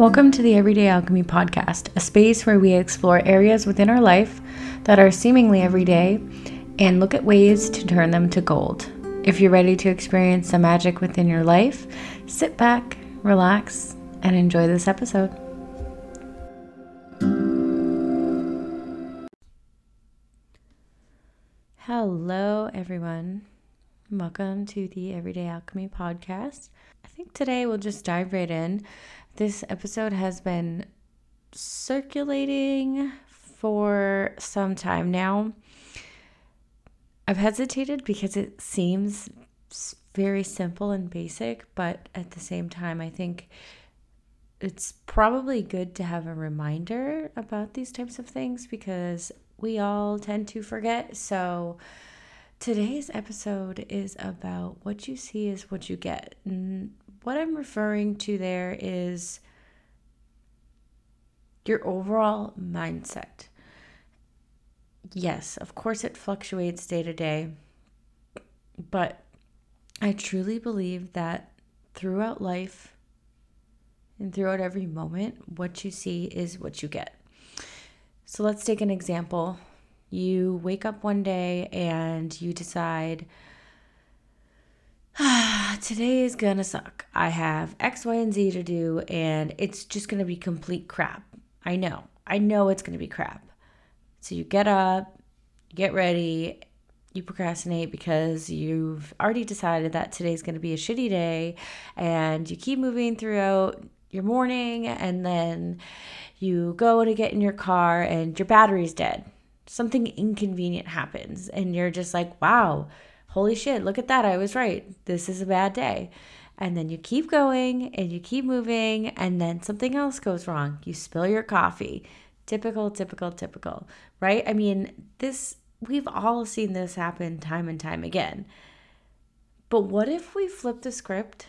Welcome to the Everyday Alchemy Podcast, a space where we explore areas within our life that are seemingly everyday and look at ways to turn them to gold. If you're ready to experience the magic within your life, sit back, relax, and enjoy this episode. Hello, everyone. Welcome to the Everyday Alchemy Podcast. I think today we'll just dive right in this episode has been circulating for some time now. I've hesitated because it seems very simple and basic, but at the same time, I think it's probably good to have a reminder about these types of things because we all tend to forget. So, today's episode is about what you see is what you get. And what I'm referring to there is your overall mindset. Yes, of course, it fluctuates day to day, but I truly believe that throughout life and throughout every moment, what you see is what you get. So let's take an example. You wake up one day and you decide, today is gonna suck. I have X, Y, and Z to do, and it's just gonna be complete crap. I know. I know it's gonna be crap. So you get up, get ready, you procrastinate because you've already decided that today's gonna be a shitty day, and you keep moving throughout your morning, and then you go to get in your car, and your battery's dead. Something inconvenient happens, and you're just like, wow holy shit, look at that. I was right. This is a bad day. And then you keep going and you keep moving, and then something else goes wrong. You spill your coffee. Typical, typical, typical, right? I mean, this, we've all seen this happen time and time again. But what if we flipped the script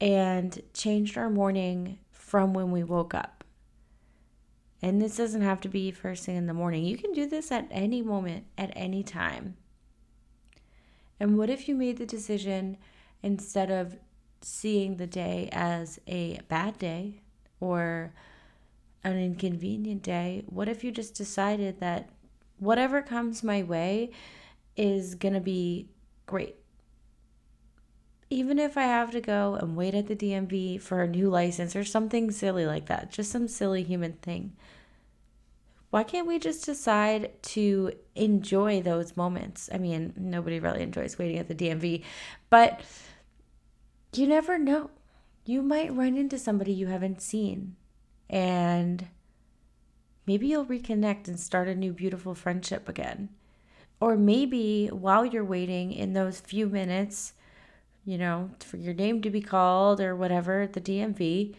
and changed our morning from when we woke up? And this doesn't have to be first thing in the morning. You can do this at any moment, at any time. And what if you made the decision instead of seeing the day as a bad day or an inconvenient day? What if you just decided that whatever comes my way is going to be great? Even if I have to go and wait at the DMV for a new license or something silly like that, just some silly human thing why can't we just decide to enjoy those moments? I mean, nobody really enjoys waiting at the DMV, but you never know. You might run into somebody you haven't seen, and maybe you'll reconnect and start a new beautiful friendship again. Or maybe while you're waiting in those few minutes, you know, for your name to be called or whatever at the DMV,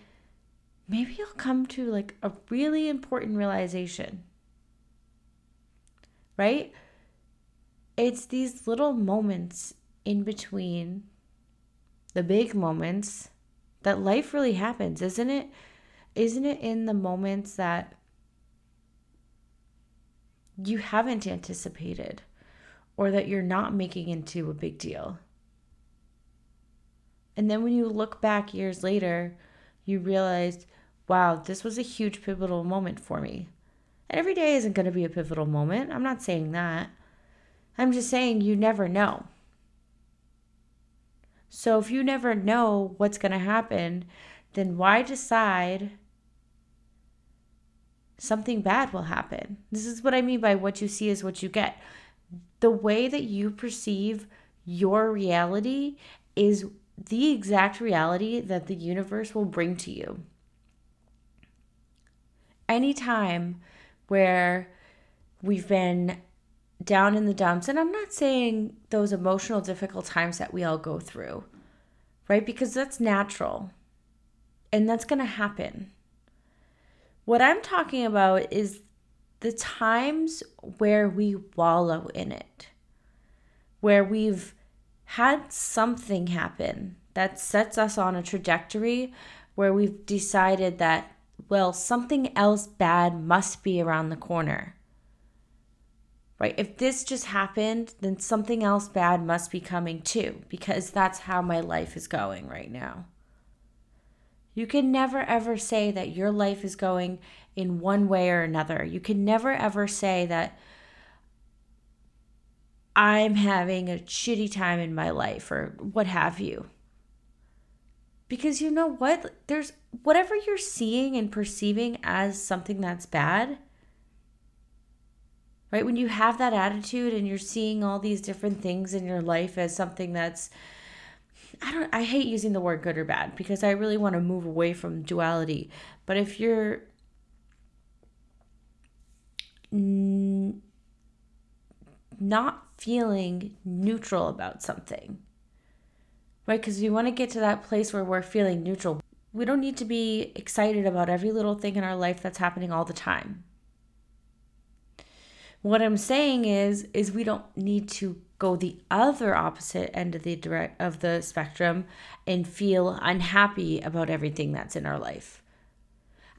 maybe you'll come to like a really important realization. Right? It's these little moments in between the big moments that life really happens, isn't it? Isn't it in the moments that you haven't anticipated or that you're not making into a big deal? And then when you look back years later, you realize wow, this was a huge pivotal moment for me. And every day isn't going to be a pivotal moment. I'm not saying that. I'm just saying you never know. So if you never know what's going to happen, then why decide something bad will happen? This is what I mean by what you see is what you get. The way that you perceive your reality is the exact reality that the universe will bring to you any time where we've been down in the dumps, and I'm not saying those emotional, difficult times that we all go through, right? Because that's natural and that's going to happen. What I'm talking about is the times where we wallow in it, where we've had something happen that sets us on a trajectory where we've decided that well, something else bad must be around the corner. Right? If this just happened, then something else bad must be coming too, because that's how my life is going right now. You can never ever say that your life is going in one way or another. You can never ever say that I'm having a shitty time in my life or what have you. Because you know what? There's whatever you're seeing and perceiving as something that's bad, right? When you have that attitude and you're seeing all these different things in your life as something that's I don't I hate using the word good or bad because I really want to move away from duality. But if you're not feeling neutral about something, right? Because we want to get to that place where we're feeling neutral. We don't need to be excited about every little thing in our life that's happening all the time. What I'm saying is is we don't need to go the other opposite end of the direct of the spectrum and feel unhappy about everything that's in our life.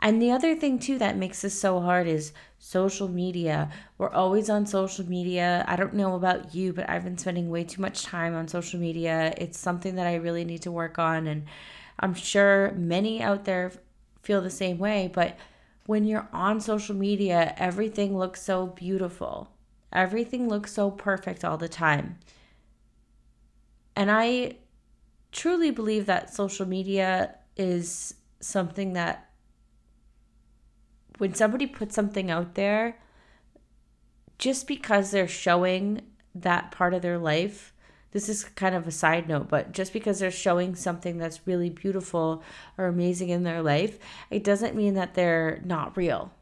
And the other thing too that makes this so hard is social media. We're always on social media. I don't know about you, but I've been spending way too much time on social media. It's something that I really need to work on and I'm sure many out there feel the same way, but when you're on social media, everything looks so beautiful. Everything looks so perfect all the time. And I truly believe that social media is something that when somebody puts something out there, just because they're showing that part of their life this is kind of a side note, but just because they're showing something that's really beautiful or amazing in their life, it doesn't mean that they're not real,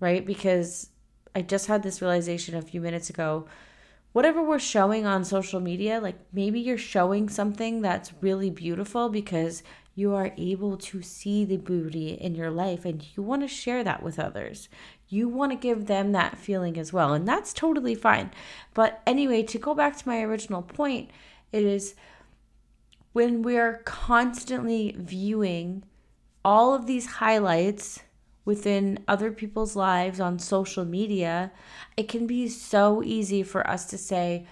right? Because I just had this realization a few minutes ago. Whatever we're showing on social media, like maybe you're showing something that's really beautiful because you are able to see the beauty in your life and you want to share that with others. You want to give them that feeling as well. And that's totally fine. But anyway, to go back to my original point, it is when we're constantly viewing all of these highlights within other people's lives on social media, it can be so easy for us to say,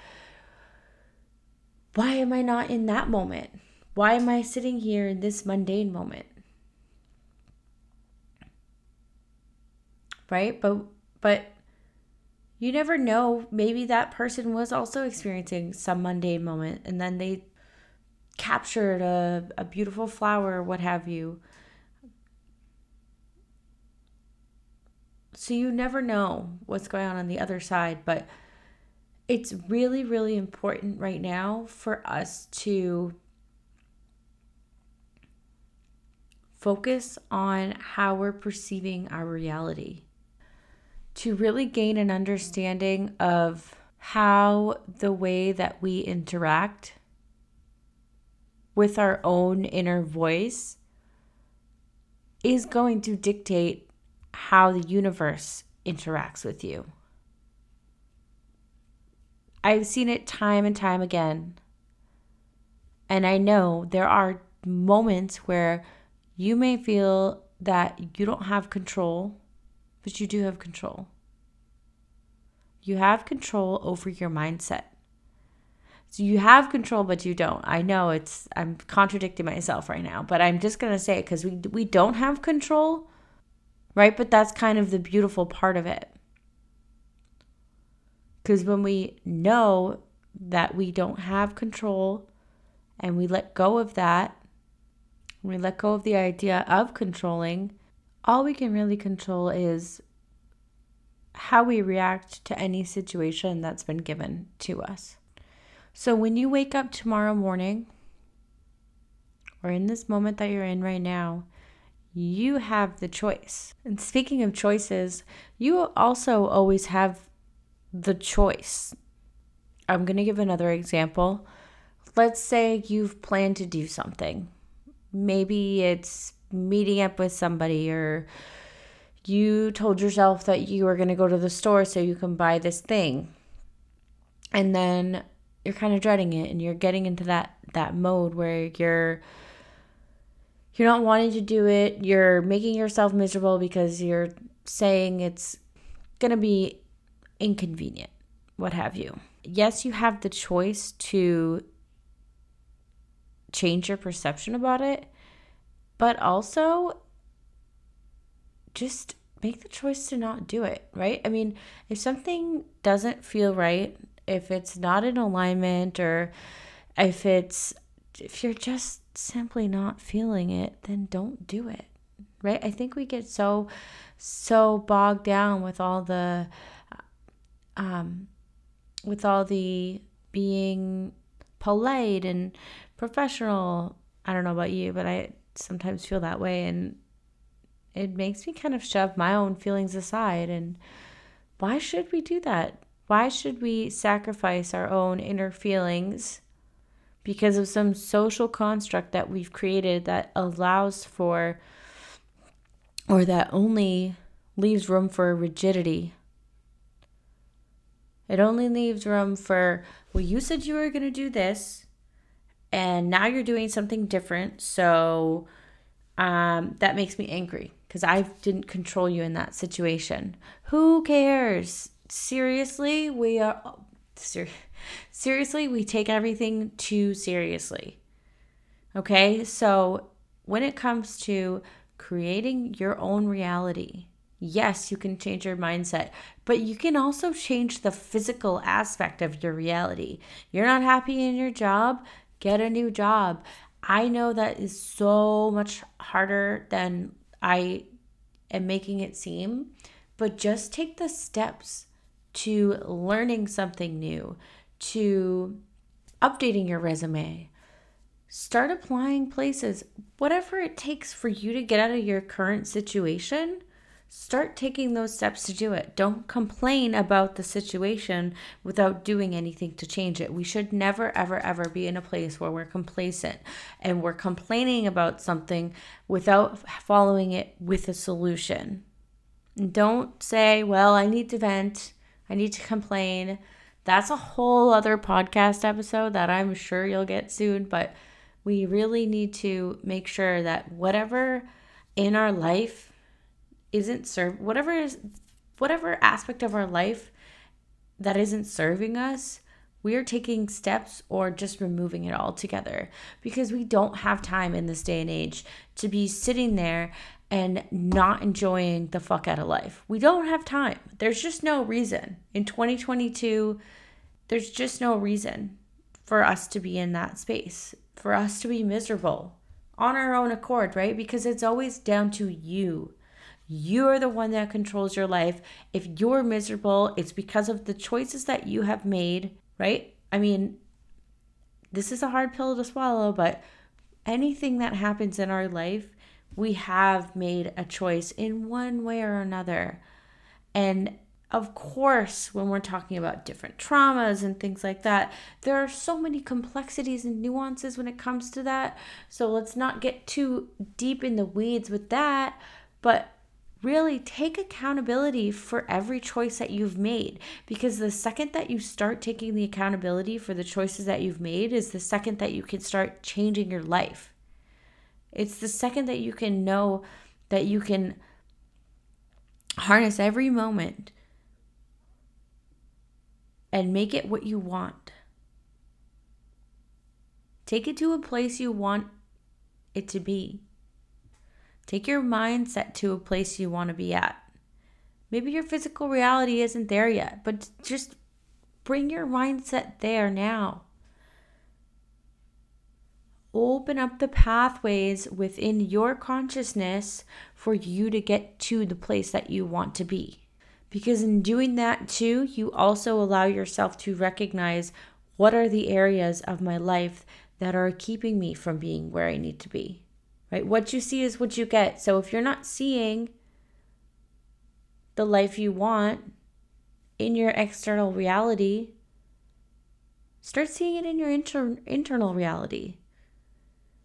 Why am I not in that moment? Why am I sitting here in this mundane moment? right? But but you never know. Maybe that person was also experiencing some mundane moment and then they captured a, a beautiful flower or what have you. So you never know what's going on on the other side, but it's really, really important right now for us to focus on how we're perceiving our reality to really gain an understanding of how the way that we interact with our own inner voice is going to dictate how the universe interacts with you. I've seen it time and time again. And I know there are moments where you may feel that you don't have control but you do have control. You have control over your mindset. So you have control, but you don't. I know it's, I'm contradicting myself right now, but I'm just going to say it because we, we don't have control, right? But that's kind of the beautiful part of it. Because when we know that we don't have control and we let go of that, we let go of the idea of controlling, all we can really control is how we react to any situation that's been given to us. So when you wake up tomorrow morning, or in this moment that you're in right now, you have the choice. And speaking of choices, you also always have the choice. I'm going to give another example. Let's say you've planned to do something. Maybe it's meeting up with somebody or you told yourself that you were going to go to the store so you can buy this thing. And then you're kind of dreading it and you're getting into that that mode where you're you're not wanting to do it. You're making yourself miserable because you're saying it's going to be inconvenient what have you. Yes you have the choice to change your perception about it but also just make the choice to not do it, right? I mean, if something doesn't feel right, if it's not in alignment or if it's if you're just simply not feeling it, then don't do it. Right? I think we get so so bogged down with all the um with all the being polite and professional. I don't know about you, but I sometimes feel that way and it makes me kind of shove my own feelings aside and why should we do that? Why should we sacrifice our own inner feelings because of some social construct that we've created that allows for or that only leaves room for rigidity? It only leaves room for, well, you said you were going to do this, and now you're doing something different. So um, that makes me angry because I didn't control you in that situation. Who cares? Seriously, we are ser- seriously, we take everything too seriously. Okay? So, when it comes to creating your own reality, yes, you can change your mindset, but you can also change the physical aspect of your reality. You're not happy in your job, get a new job. I know that is so much harder than I am making it seem, but just take the steps to learning something new, to updating your resume. Start applying places, whatever it takes for you to get out of your current situation. Start taking those steps to do it. Don't complain about the situation without doing anything to change it. We should never, ever, ever be in a place where we're complacent and we're complaining about something without following it with a solution. Don't say, well, I need to vent, I need to complain. That's a whole other podcast episode that I'm sure you'll get soon, but we really need to make sure that whatever in our life isn't serve whatever is whatever aspect of our life that isn't serving us we are taking steps or just removing it altogether because we don't have time in this day and age to be sitting there and not enjoying the fuck out of life. We don't have time. There's just no reason. In 2022, there's just no reason for us to be in that space, for us to be miserable on our own accord, right? Because it's always down to you. You're the one that controls your life. If you're miserable, it's because of the choices that you have made, right? I mean, this is a hard pill to swallow, but anything that happens in our life, we have made a choice in one way or another. And of course, when we're talking about different traumas and things like that, there are so many complexities and nuances when it comes to that. So let's not get too deep in the weeds with that. But really take accountability for every choice that you've made because the second that you start taking the accountability for the choices that you've made is the second that you can start changing your life. It's the second that you can know that you can harness every moment and make it what you want. Take it to a place you want it to be. Take your mindset to a place you want to be at. Maybe your physical reality isn't there yet, but just bring your mindset there now. Open up the pathways within your consciousness for you to get to the place that you want to be. Because in doing that too, you also allow yourself to recognize what are the areas of my life that are keeping me from being where I need to be right? What you see is what you get. So if you're not seeing the life you want in your external reality, start seeing it in your inter- internal reality.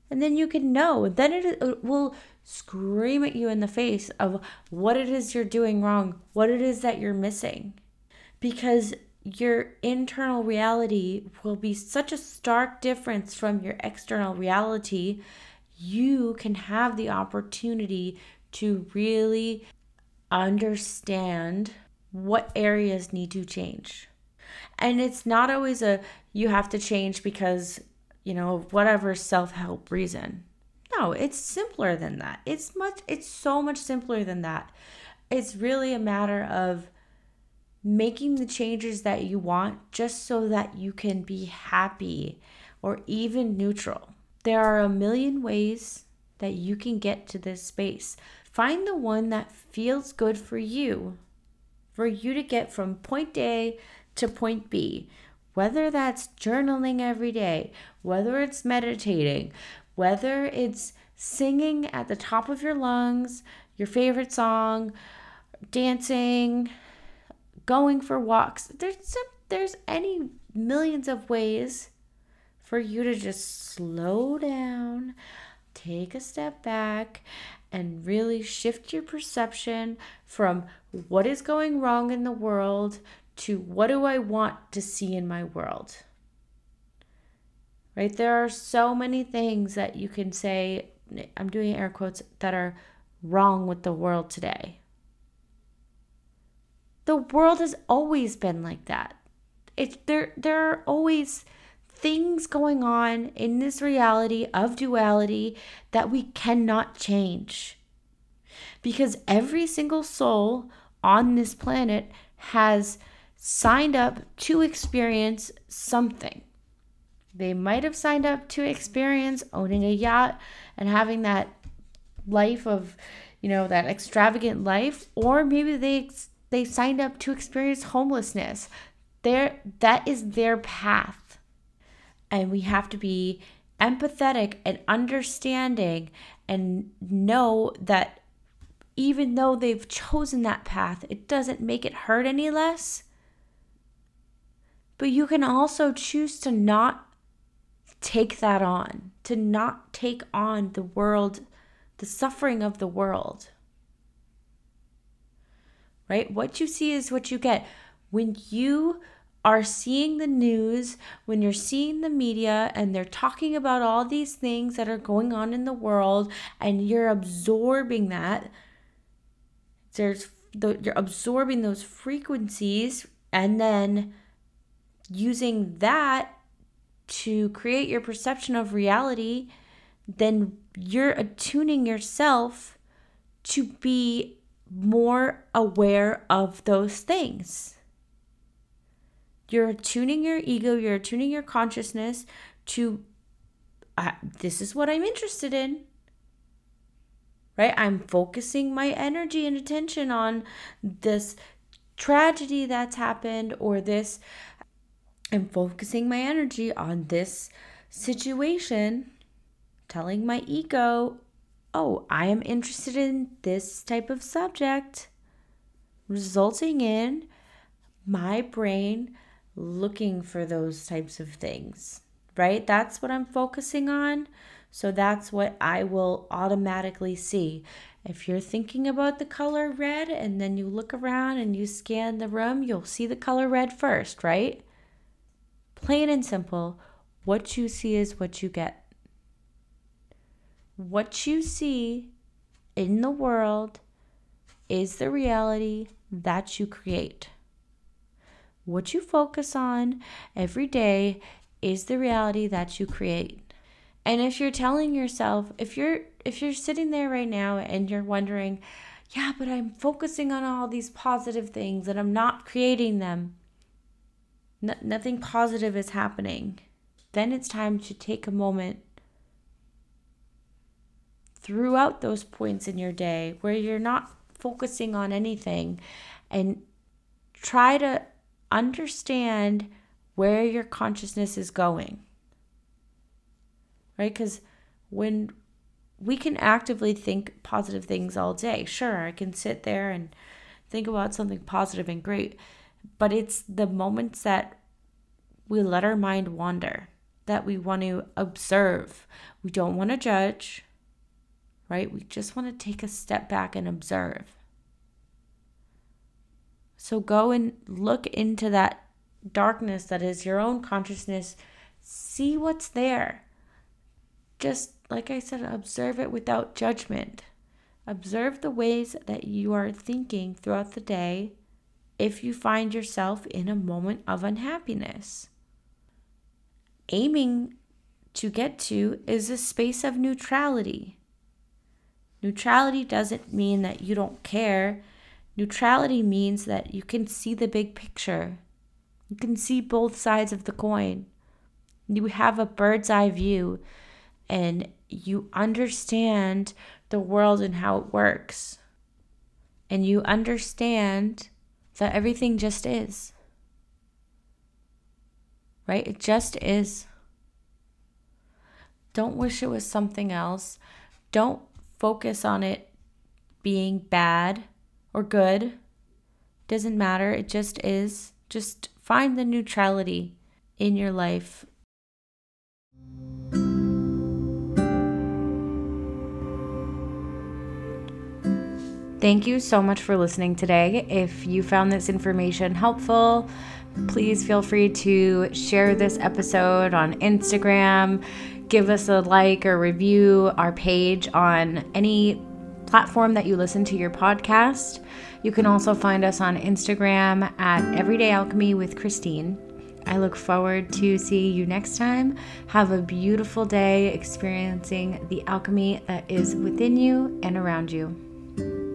And then you can know. Then it, it will scream at you in the face of what it is you're doing wrong, what it is that you're missing. Because your internal reality will be such a stark difference from your external reality you can have the opportunity to really understand what areas need to change. And it's not always a you have to change because, you know, whatever self help reason. No, No, it's simpler than that. It's much it's so much simpler than that. It's really a matter of making the changes that you want just so that you can be happy or even neutral. There are a million ways that you can get to this space. Find the one that feels good for you, for you to get from point A to point B. Whether that's journaling every day, whether it's meditating, whether it's singing at the top of your lungs, your favorite song, dancing, going for walks. There's some, there's any millions of ways for you to just slow down, take a step back, and really shift your perception from what is going wrong in the world to what do I want to see in my world. Right? There are so many things that you can say, I'm doing air quotes, that are wrong with the world today. The world has always been like that. It there there are always things going on in this reality of duality that we cannot change. Because every single soul on this planet has signed up to experience something. They might have signed up to experience owning a yacht and having that life of, you know, that extravagant life, or maybe they they signed up to experience homelessness. There that is their path. And we have to be empathetic and understanding and know that even though they've chosen that path, it doesn't make it hurt any less. But you can also choose to not take that on, to not take on the world, the suffering of the world right? What you see is what you get. When you are seeing the news, when you're seeing the media and they're talking about all these things that are going on in the world and you're absorbing that, there's the, you're absorbing those frequencies and then using that to create your perception of reality, then you're attuning yourself to be more aware of those things. You're tuning your ego, you're tuning your consciousness to uh, this is what I'm interested in. Right? I'm focusing my energy and attention on this tragedy that's happened or this I'm focusing my energy on this situation, telling my ego, oh, I am interested in this type of subject, resulting in my brain looking for those types of things, right? That's what I'm focusing on. So that's what I will automatically see. If you're thinking about the color red and then you look around and you scan the room, you'll see the color red first, right? Plain and simple, what you see is what you get what you see in the world is the reality that you create. What you focus on every day is the reality that you create. And if you're telling yourself, if you're if you're sitting there right now and you're wondering, yeah, but I'm focusing on all these positive things and I'm not creating them. No, nothing positive is happening. Then it's time to take a moment throughout those points in your day where you're not focusing on anything and try to understand where your consciousness is going. Right? Because when we can actively think positive things all day, sure, I can sit there and think about something positive and great, but it's the moments that we let our mind wander, that we want to observe. We don't want to judge right? We just want to take a step back and observe. So go and look into that darkness that is your own consciousness. See what's there. Just like I said, observe it without judgment. Observe the ways that you are thinking throughout the day if you find yourself in a moment of unhappiness. Aiming to get to is a space of neutrality. Neutrality doesn't mean that you don't care. Neutrality means that you can see the big picture. You can see both sides of the coin. You have a bird's eye view and you understand the world and how it works. And you understand that everything just is. Right? It just is. Don't wish it was something else. Don't focus on it being bad or good. Doesn't matter. It just is. Just find the neutrality in your life. Thank you so much for listening today. If you found this information helpful, please feel free to share this episode on Instagram give us a like or review our page on any platform that you listen to your podcast. You can also find us on Instagram at Everyday Alchemy with Christine. I look forward to seeing you next time. Have a beautiful day experiencing the alchemy that is within you and around you.